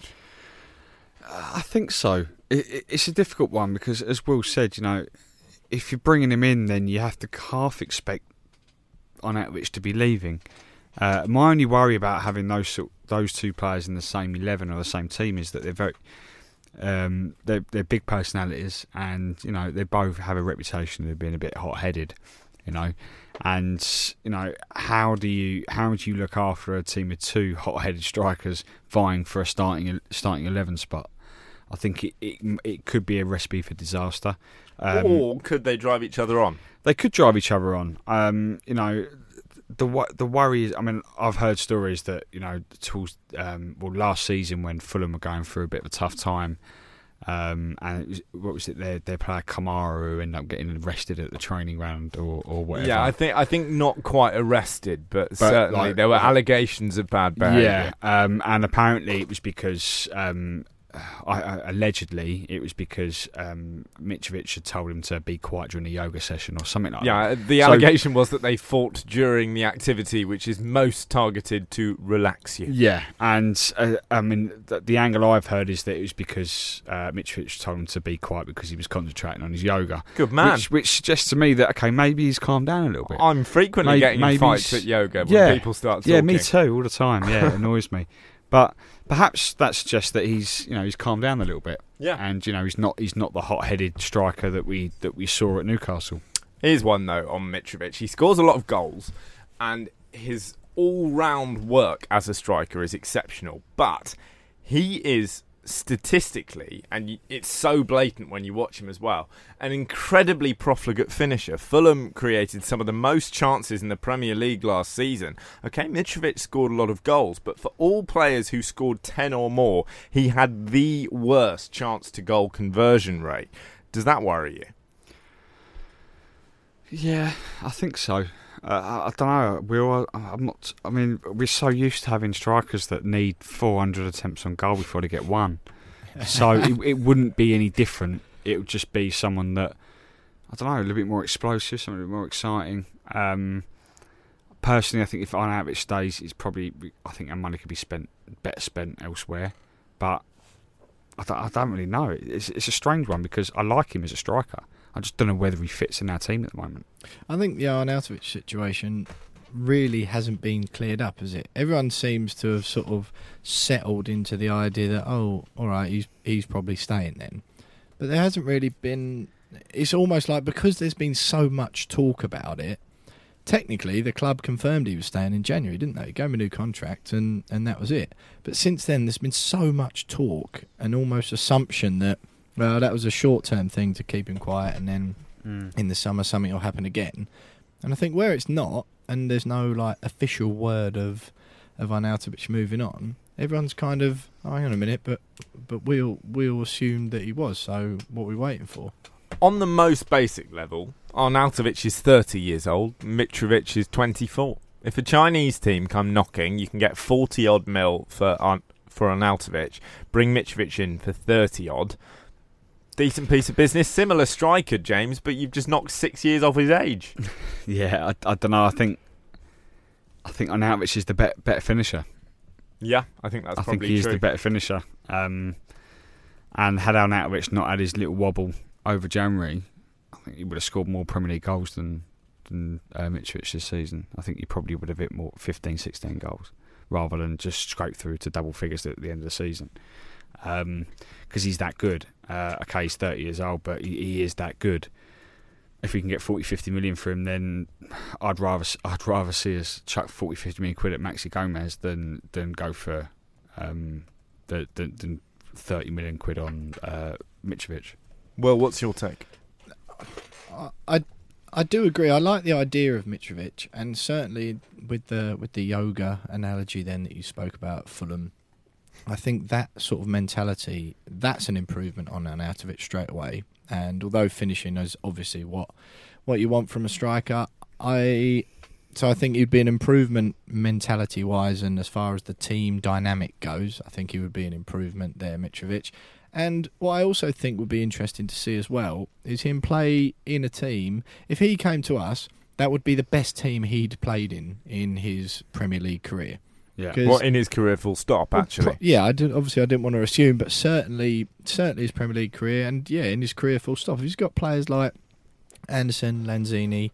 I think so. It, it, it's a difficult one because, as Will said, you know, if you're bringing him in, then you have to half expect on Arnautovic to be leaving. Uh, my only worry about having those those two players in the same eleven or the same team is that they're very um, they're, they're big personalities, and you know they both have a reputation of being a bit hot headed. You know, and you know how do you how do you look after a team of two hot headed strikers vying for a starting starting eleven spot? I think it, it it could be a recipe for disaster. Um, or could they drive each other on? they could drive each other on. Um, you know, the the worry is. I mean, I've heard stories that you know, tools. Um, well, last season when Fulham were going through a bit of a tough time, um, and it was, what was it? Their their player Kamara who ended up getting arrested at the training ground or or whatever. Yeah, I think I think not quite arrested, but, certainly like- there were allegations of bad behaviour. Yeah, um, and apparently it was because um, I, I, allegedly it was because um, Mitrovic had told him to be quiet during the yoga session or something like that. Yeah, the So- allegation was that they fought during the activity, which is most targeted to relax you. Yeah, and uh, I mean the, the angle I've heard is that it was because uh, Mitrovic told him to be quiet because he was concentrating on his yoga. Good man. Which, which suggests to me that okay, maybe he's calmed down a little bit. I'm frequently Maybe- getting maybe fights at yoga when yeah, people start talking. yeah, me too, all the time. Yeah, it annoys me. But perhaps that suggests that he's you know he's calmed down a little bit. Yeah. and you know he's not he's not the hot-headed striker that we that we saw at Newcastle. Here's one though on Mitrovic. He scores a lot of goals, and his all-round work as a striker is exceptional. But he is statistically, and it's so blatant when you watch him as well, an incredibly profligate finisher. Fulham created some of the most chances in the Premier League last season. Okay, Mitrovic scored a lot of goals, but for all players who scored 10 or more, he had the worst chance to goal conversion rate. Does that worry you? Yeah, I think so. Uh, I, I don't know. Will I, I'm not. I mean, we're so used to having strikers that need 400 attempts on goal before they get one. So it, it wouldn't be any different. It would just be someone that I don't know, a little bit more explosive, something a bit more exciting. Um, personally, I think if Arnautovic stays, it's probably I think our money could be spent better spent elsewhere. But I don't, I don't really know. It's, it's a strange one because I like him as a striker. I just don't know whether he fits in our team at the moment. I think the Arnautovic situation really hasn't been cleared up, has it? Everyone seems to have sort of settled into the idea that oh, all right, he's he's probably staying then, but there hasn't really been. It's almost like because there's been so much talk about it. Technically, the club confirmed he was staying in January, didn't they? He gave him a new contract, and, and that was it. But since then, there's been so much talk and almost assumption that well, that was a short term thing to keep him quiet, and then hmm. in the summer something will happen again. And I think where it's not, and there's no like official word of of Arnautovic moving on, everyone's kind of oh, hang on a minute, but but we'll we'll assume that he was. So what are we waiting for? On the most basic level, Arnautovic is 30 years old, Mitrovic is 24. If a Chinese team come knocking, you can get 40 odd mil for Arn- for Arnautovic, bring Mitrovic in for 30 odd. Decent piece of business. Similar striker, James, but you've just knocked six years off his age. Yeah, I, I don't know. I think I think Arnautovic is the better, better finisher. Yeah, I think that's I think probably he is true. the better finisher. Um, and had Arnautovic not had his little wobble over January, I think he would have scored more Premier League goals than than uh, Mitrovic this season. I think he probably would have hit more 15, 16 goals rather than just scrape through to double figures at the end of the season. Because he's that good. Uh, okay, he's 30 years old, but he, he is that good. If we can get 40, 50 million for him, then I'd rather I'd rather see us chuck 40, 50 million quid at Maxi Gomez than than go for um, the, than, than 30 million quid on uh, Mitrovic. Well, what's your take? I, I I do agree. I like the idea of Mitrovic, and certainly with the with the yoga analogy then that you spoke about Fulham. I think that sort of mentality that's an improvement on Arnautovic straight away. And although finishing is obviously what what you want from a striker, I so I think he'd be an improvement mentality wise, and as far as the team dynamic goes, I think he would be an improvement there, Mitrovic. And what I also think would be interesting to see as well is him play in a team. If he came to us, that would be the best team he'd played in in his Premier League career. Yeah. What in his career, full stop. Well, Actually, pro- yeah, I did, obviously I didn't want to assume, but certainly, certainly his Premier League career, and yeah, in his career, full stop. He's got players like Anderson, Lanzini,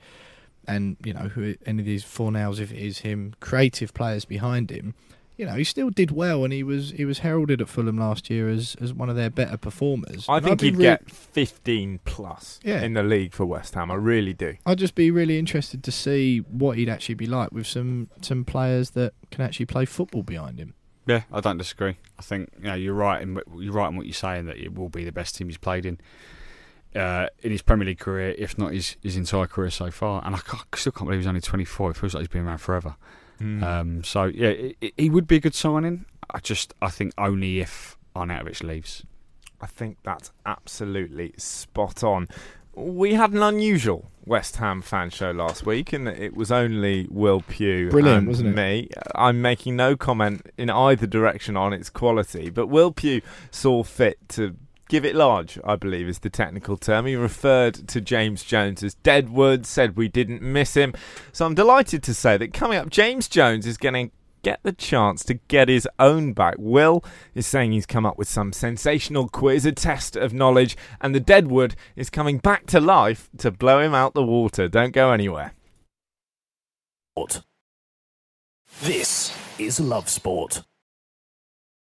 and you know who any of these Fornals, if it is him, creative players behind him. You know, he still did well, and he was he was heralded at Fulham last year as as one of their better performers. I And think he'd re- get 15 plus Yeah. in the league for West Ham. I really do. I'd just be really interested to see what he'd actually be like with some some players that can actually play football behind him. Yeah, I don't disagree. I think you know, you're right in what- you're right in what you're saying that it will be the best team he's played in uh, in his Premier League career, if not his his entire career so far. And I can't, still can't believe he's only 24. It feels like he's been around forever. Mm. Um, so yeah, it, it- he would be a good signing. I just I think only if Arnautovic leaves. I think that's absolutely spot on. We had an unusual West Ham fan show last week, and it was only Will Pugh Brilliant, and wasn't it? me. I'm making no comment in either direction on its quality, but Will Pugh saw fit to give it large, I believe is the technical term. He referred to James Jones as Deadwood, said we didn't miss him. So I'm delighted to say that coming up, James Jones is going to get the chance to get his own back. Will is saying he's come up with some sensational quiz, a test of knowledge, and the Deadwood is coming back to life to blow him out the water. Don't go anywhere. This is Love Sport.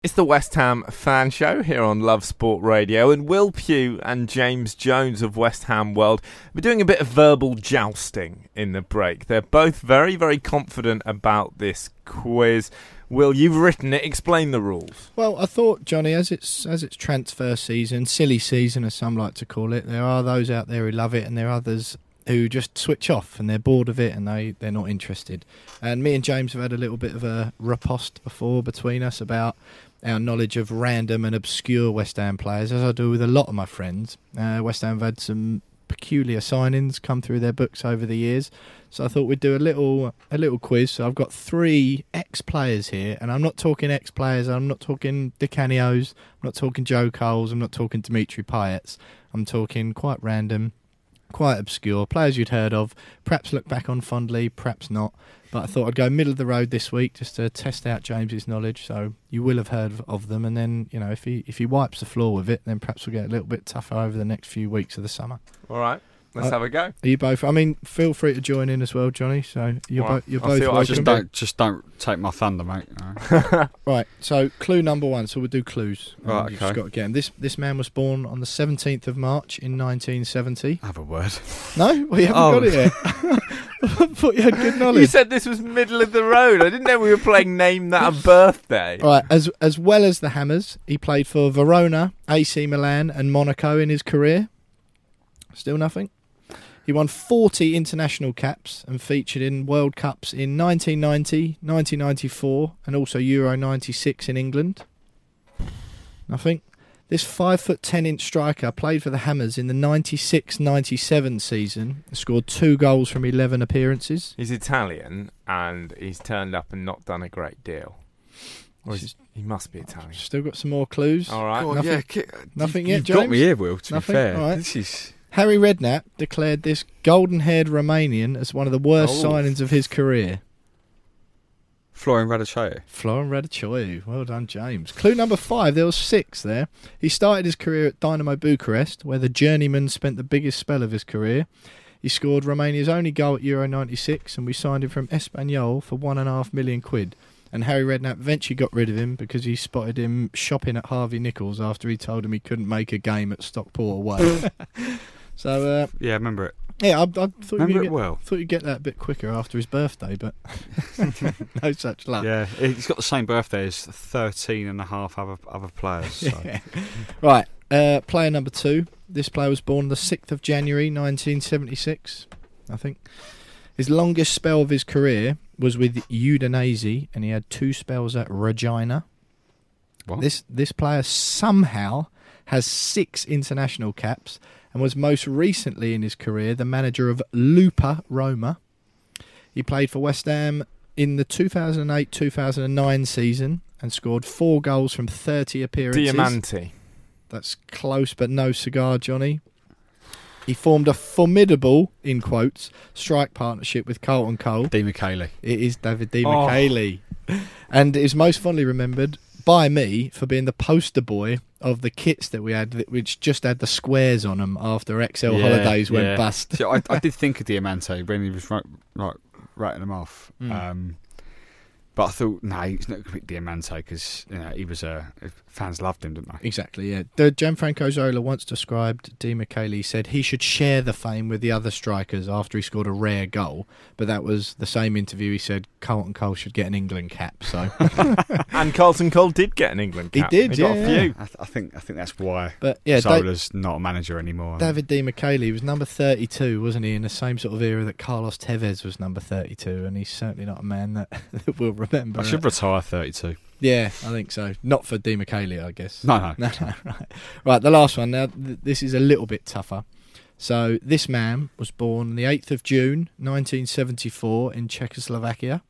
It's the West Ham fan show here on Love Sport Radio, and Will Pugh and James Jones of West Ham World are doing a bit of verbal jousting in the break. They're both very, very confident about this quiz. Will, you've written it. Explain the rules. Well, I thought Johnny, as it's as it's transfer season, silly season, as some like to call it, there are those out there who love it, and there are others who just switch off and they're bored of it and they they're not interested. And me and James have had a little bit of a riposte before between us about our knowledge of random and obscure West Ham players, as I do with a lot of my friends. Uh, West Ham have had some peculiar signings come through their books over the years. So I thought we'd do a little a little quiz. So I've got three ex players here, and I'm not talking ex players. I'm not talking Di Canios. I'm not talking Joe Coles. I'm not talking Dimitri Payet. I'm talking quite random, quite obscure players you'd heard of. Perhaps look back on fondly, perhaps not. But I thought I'd go middle of the road this week just to test out James's knowledge. So you will have heard of, them, and then you know if he if he wipes the floor with it, then perhaps we'll get a little bit tougher over the next few weeks of the summer. All right, let's Uh, have a go. Are you both? I mean, feel free to join in as well, Johnny. So you're, right. bo- you're both what I. Just don't just don't take my thunder, mate. Right. So clue number one. So we'll do clues. Right, Um, You've just okay. got to get. This this man was born on the 17th of March in 1970. I Have a word. No, well you haven't Oh. got it yet. I thought you had good knowledge. You said this was middle of the road. I didn't know we were playing Name That a Birthday. Right, as as well as the Hammers, he played for Verona, AC Milan, and Monaco in his career. Still nothing. He won 40 international caps and featured in World Cups in 1990, 1994, and also Euro 96 in England. Nothing. This five foot ten inch striker played for the Hammers in the 96-97 season. and Scored two goals from 11 appearances. He's Italian and he's turned up and not done a great deal. Or This he's, he must be Italian. Still got some more clues. All right. Nothing- yeah, ki- nothing you, yet, You've got me here, Will. To Nothing? be fair, All right. this is Harry Redknapp declared this golden-haired Romanian as one of the worst Oh. signings of his career. Florian Raducioiu. Florin Raducioiu. Well done, James. Clue number five. There was six there. He started his career at Dynamo Bucharest, where the journeyman spent the biggest spell of his career. He scored Romania's only goal at Euro '96, and we signed him from Espanyol for one and a half million quid. And Harry Redknapp eventually got rid of him because he spotted him shopping at Harvey Nichols after he told him he couldn't make a game at Stockport away. so uh, Yeah, I remember it. yeah, I, I thought Remember get, it well. thought you'd get that a bit quicker after his birthday, but no such luck. Yeah, he's got the same birthday as 13 and a half other, other players. So. Right, uh, player number two. This player was born the 6th of January 1976, I think. His longest spell of his career was with Udinese, and he had two spells at Reggina. What? This this player somehow has six international caps and was most recently in his career the manager of Lupa Roma. He played for West Ham in the 2008-2009 season and scored four goals from 30 appearances. Diamante. That's close, but no cigar, Johnny. He formed a formidable, in quotes, strike partnership with Carlton Cole. Di Michele. It is David Di. Oh. And is most fondly remembered by me for being the poster boy of the kits that we had, which just had the squares on them after XL Yeah, Holidays went yeah. bust. See, I, I did think of Diamante when he was right, like writing them off. Mm. Um, but I thought, no, he's not going to pick Diamante because you know, he was a fans loved him, didn't they? Exactly, yeah. The Gianfranco Zola once described Di Michele said he should share the fame with the other strikers after he scored a rare goal, but that was the same interview he said Carlton Cole should get an England cap. So, And Carlton Cole did get an England cap. He cap. did, He got yeah, a few. I, th- I think I think that's why but yeah, Da- Zola's not a manager anymore. David Di Michele was number 32, wasn't he, in the same sort of era that Carlos Tevez was number 32, and he's certainly not a man that, that will remember. I should it. retire 32. Yeah, I think so. Not for Di Michele, I guess. No, no. no, no, right. Right, the last one. Now, th- this is a little bit tougher. So, this man was born on the 8th of June, 1974, in Czechoslovakia.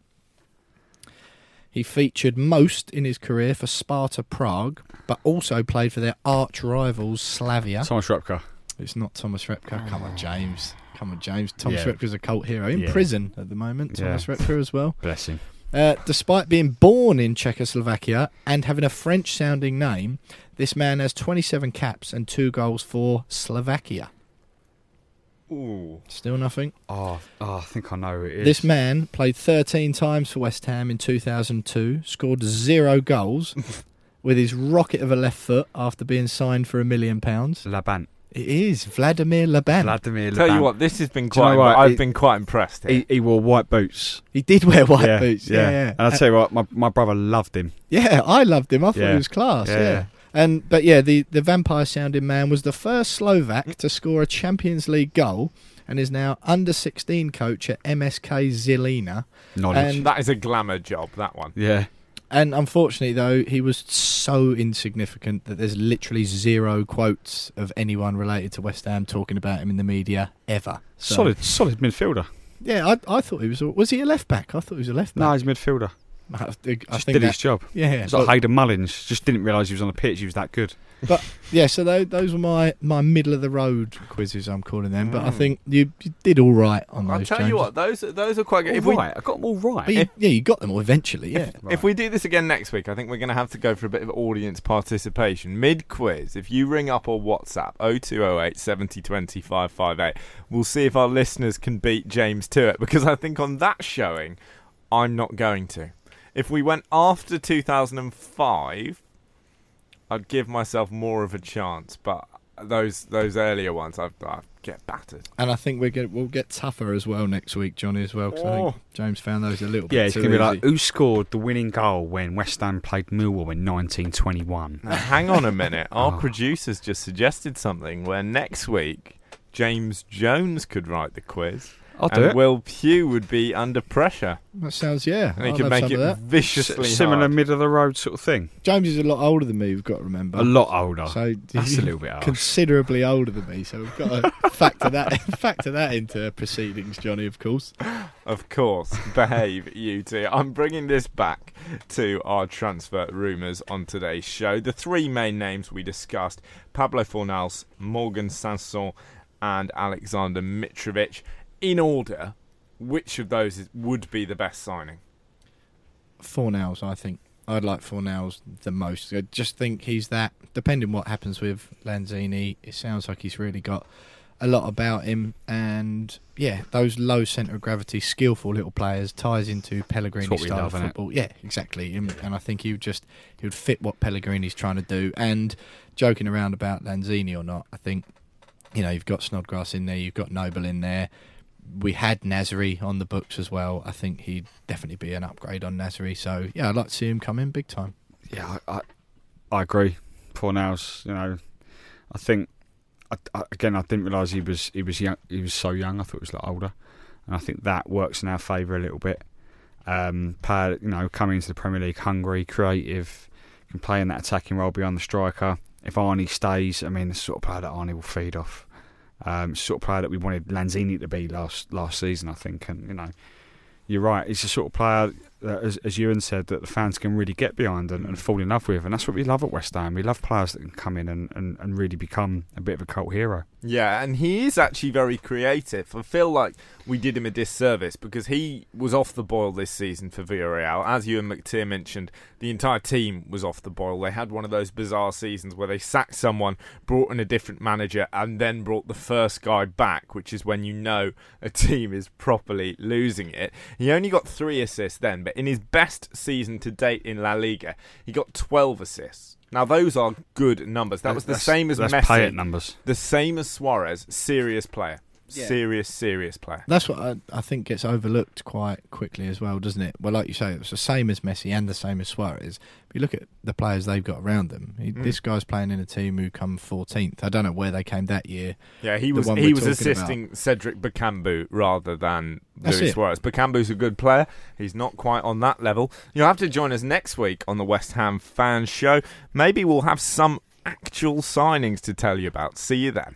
He featured most in his career for Sparta Prague, but also played for their arch rivals Slavia. Thomas Repka. It's not Thomas Repka. Come on, oh. James. Come on, James. Thomas Yeah. Repka's a cult hero. In Yeah. prison at the moment, Yeah. Thomas Repka as well. Bless him. Uh, despite being born in Czechoslovakia and having a French sounding name, this man has 27 caps and two goals for Slovakia. Ooh. Still nothing. Oh, oh, I think I know who it is. This man played 13 times for West Ham in 2002, scored zero goals with his rocket of a left foot after being signed for a million pounds. Labant. It is Vladimir Labant. Vladimir Tell you what, this has been Do you know quite. what? I've It- been quite impressed. Here. He, he wore white boots. he did wear white yeah, boots. Yeah, yeah. And I'll tell you what, my, my brother loved him. Yeah, I loved him. I thought Yeah. he was class. Yeah. Yeah. And but yeah, the the vampire sounding man was the first Slovak to score a Champions League goal and is now under 16 coach at MSK Zilina. Knowledge. And- that is a glamour job. That one. yeah. And unfortunately though, he was so insignificant that there's literally zero quotes of anyone related to West Ham talking about him in the media ever. So- Solid, solid midfielder. Yeah, I, I thought he was was he a left back? I thought he was a left back. No, he's a midfielder. I, think- I Just think did that, his job. yeah, It's like Hayden Mullins. Just didn't realise he was on the pitch. He was that good. But yeah, so those, those were my, my middle of the road quizzes. I'm calling them. But I Mm. think you, you did all right on those. I'll tell James. you what, those those are quite good. All If we right, I got them all right. But you, yeah, you got them all eventually. Yeah, If we do this again next week, I think we're going to have to go for a bit of audience participation. Mid quiz, if you ring up or WhatsApp 0208 70 20 558, we'll see if our listeners can beat James to it because I think on that showing, I'm not going to. If we went after 2005, I'd give myself more of a chance, but those those earlier ones, I'd, I'd get battered. and I think we're get, we'll get tougher as well next week, Johnny, as well. Because I Oh. think James found those a little bit yeah, it's going to be like, who scored the winning goal when West Ham played Millwall in 1921? Now, hang on a minute. Our Oh. producers just suggested something where next week James Jones could write the quiz. I'll do and it. Will Pugh would be under pressure. that sounds yeah. And he I'll could have make some it of that. viciously S- similar hard. mid of the road sort of thing. James is a lot older than me. We've got to remember. A lot older. So That's a little bit harsh. considerably older than me. So we've got to factor that factor that into proceedings, Johnny. Of course. Of course, behave, you two. I'm bringing this back to our transfer rumours on today's show. The three main names we discussed Pablo Fornals, Morgan Sanson, and Alexander Mitrovic. In order, which of those is, would be the best signing? Fornals, I think. I'd like Fornals the most. I just think he's that. Depending what happens with Lanzini, it sounds like he's really got a lot about him. And yeah, those low centre of gravity, skillful little players ties into Pellegrini's It's what we style love, of football. Yeah, exactly. And, and I think he would just he would fit what Pellegrini's trying to do. And joking around about Lanzini or not, I think you know you've got Snodgrass in there, you've got Noble in there. We had Nasri on the books as well. I think he'd definitely be an upgrade on Nasri. So yeah, I'd like to see him come in big time. Yeah, I, I, I agree. Fornals, you know, I think I, I, again I didn't realise he was he was young. He was so young. I thought he was a lot older, and I think that works in our favour a little bit. Um, player, you know, coming into the Premier League, hungry, creative, can play in that attacking role beyond the striker. If Arnie stays, I mean, the sort of player that Arnie will feed off. Um, sort of player that we wanted Lanzini to be last last season, I think. And you know, you're right. He's the sort of player. Uh, as, as Euan said, that the fans can really get behind and, and, fall in love with. And that's what we love at West Ham. We love players that can come in and, and, and really become a bit of a cult hero. Yeah, and he is actually very creative. I feel like we did him a disservice because he was off the boil this season for Villarreal. As Euan McTear mentioned, the entire team was off the boil. They had one of those bizarre seasons where they sacked someone, brought in a different manager, and then brought the first guy back, which is when you know a team is properly losing it. He only got three assists then, but in his best season to date in La Liga, he got 12 assists. Now those are good numbers. That was the That's- same as Messi. numbers. The same as Suarez. Serious player. Yeah. Serious, serious player. That's what I, I think gets overlooked quite quickly as well, doesn't it? Well, like you say, it's the same as Messi and the same as Suarez. If you look at the players they've got around them, he, Mm. this guy's playing in a team who come 14th. I don't know where they came that year. Yeah, he was he was assisting Cedric Bakambu rather than That's Luis it. Suarez. Bakambu's a good player. He's not quite on that level. You'll have to join us next week on the West Ham Fan Show. Maybe we'll have some actual signings to tell you about. See you then.